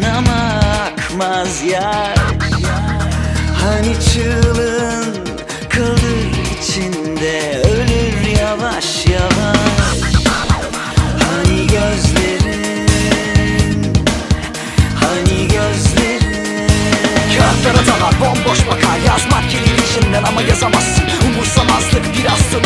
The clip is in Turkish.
Kanama akmaz yaş Hani çığlığın kalır içinde Ölür yavaş yavaş. Hani gözlerin Hani gözlerin. Kağıtlara dalar bomboş bakar Yazmak gelir içinden ama yazamazsın. Umursamazlık bir astım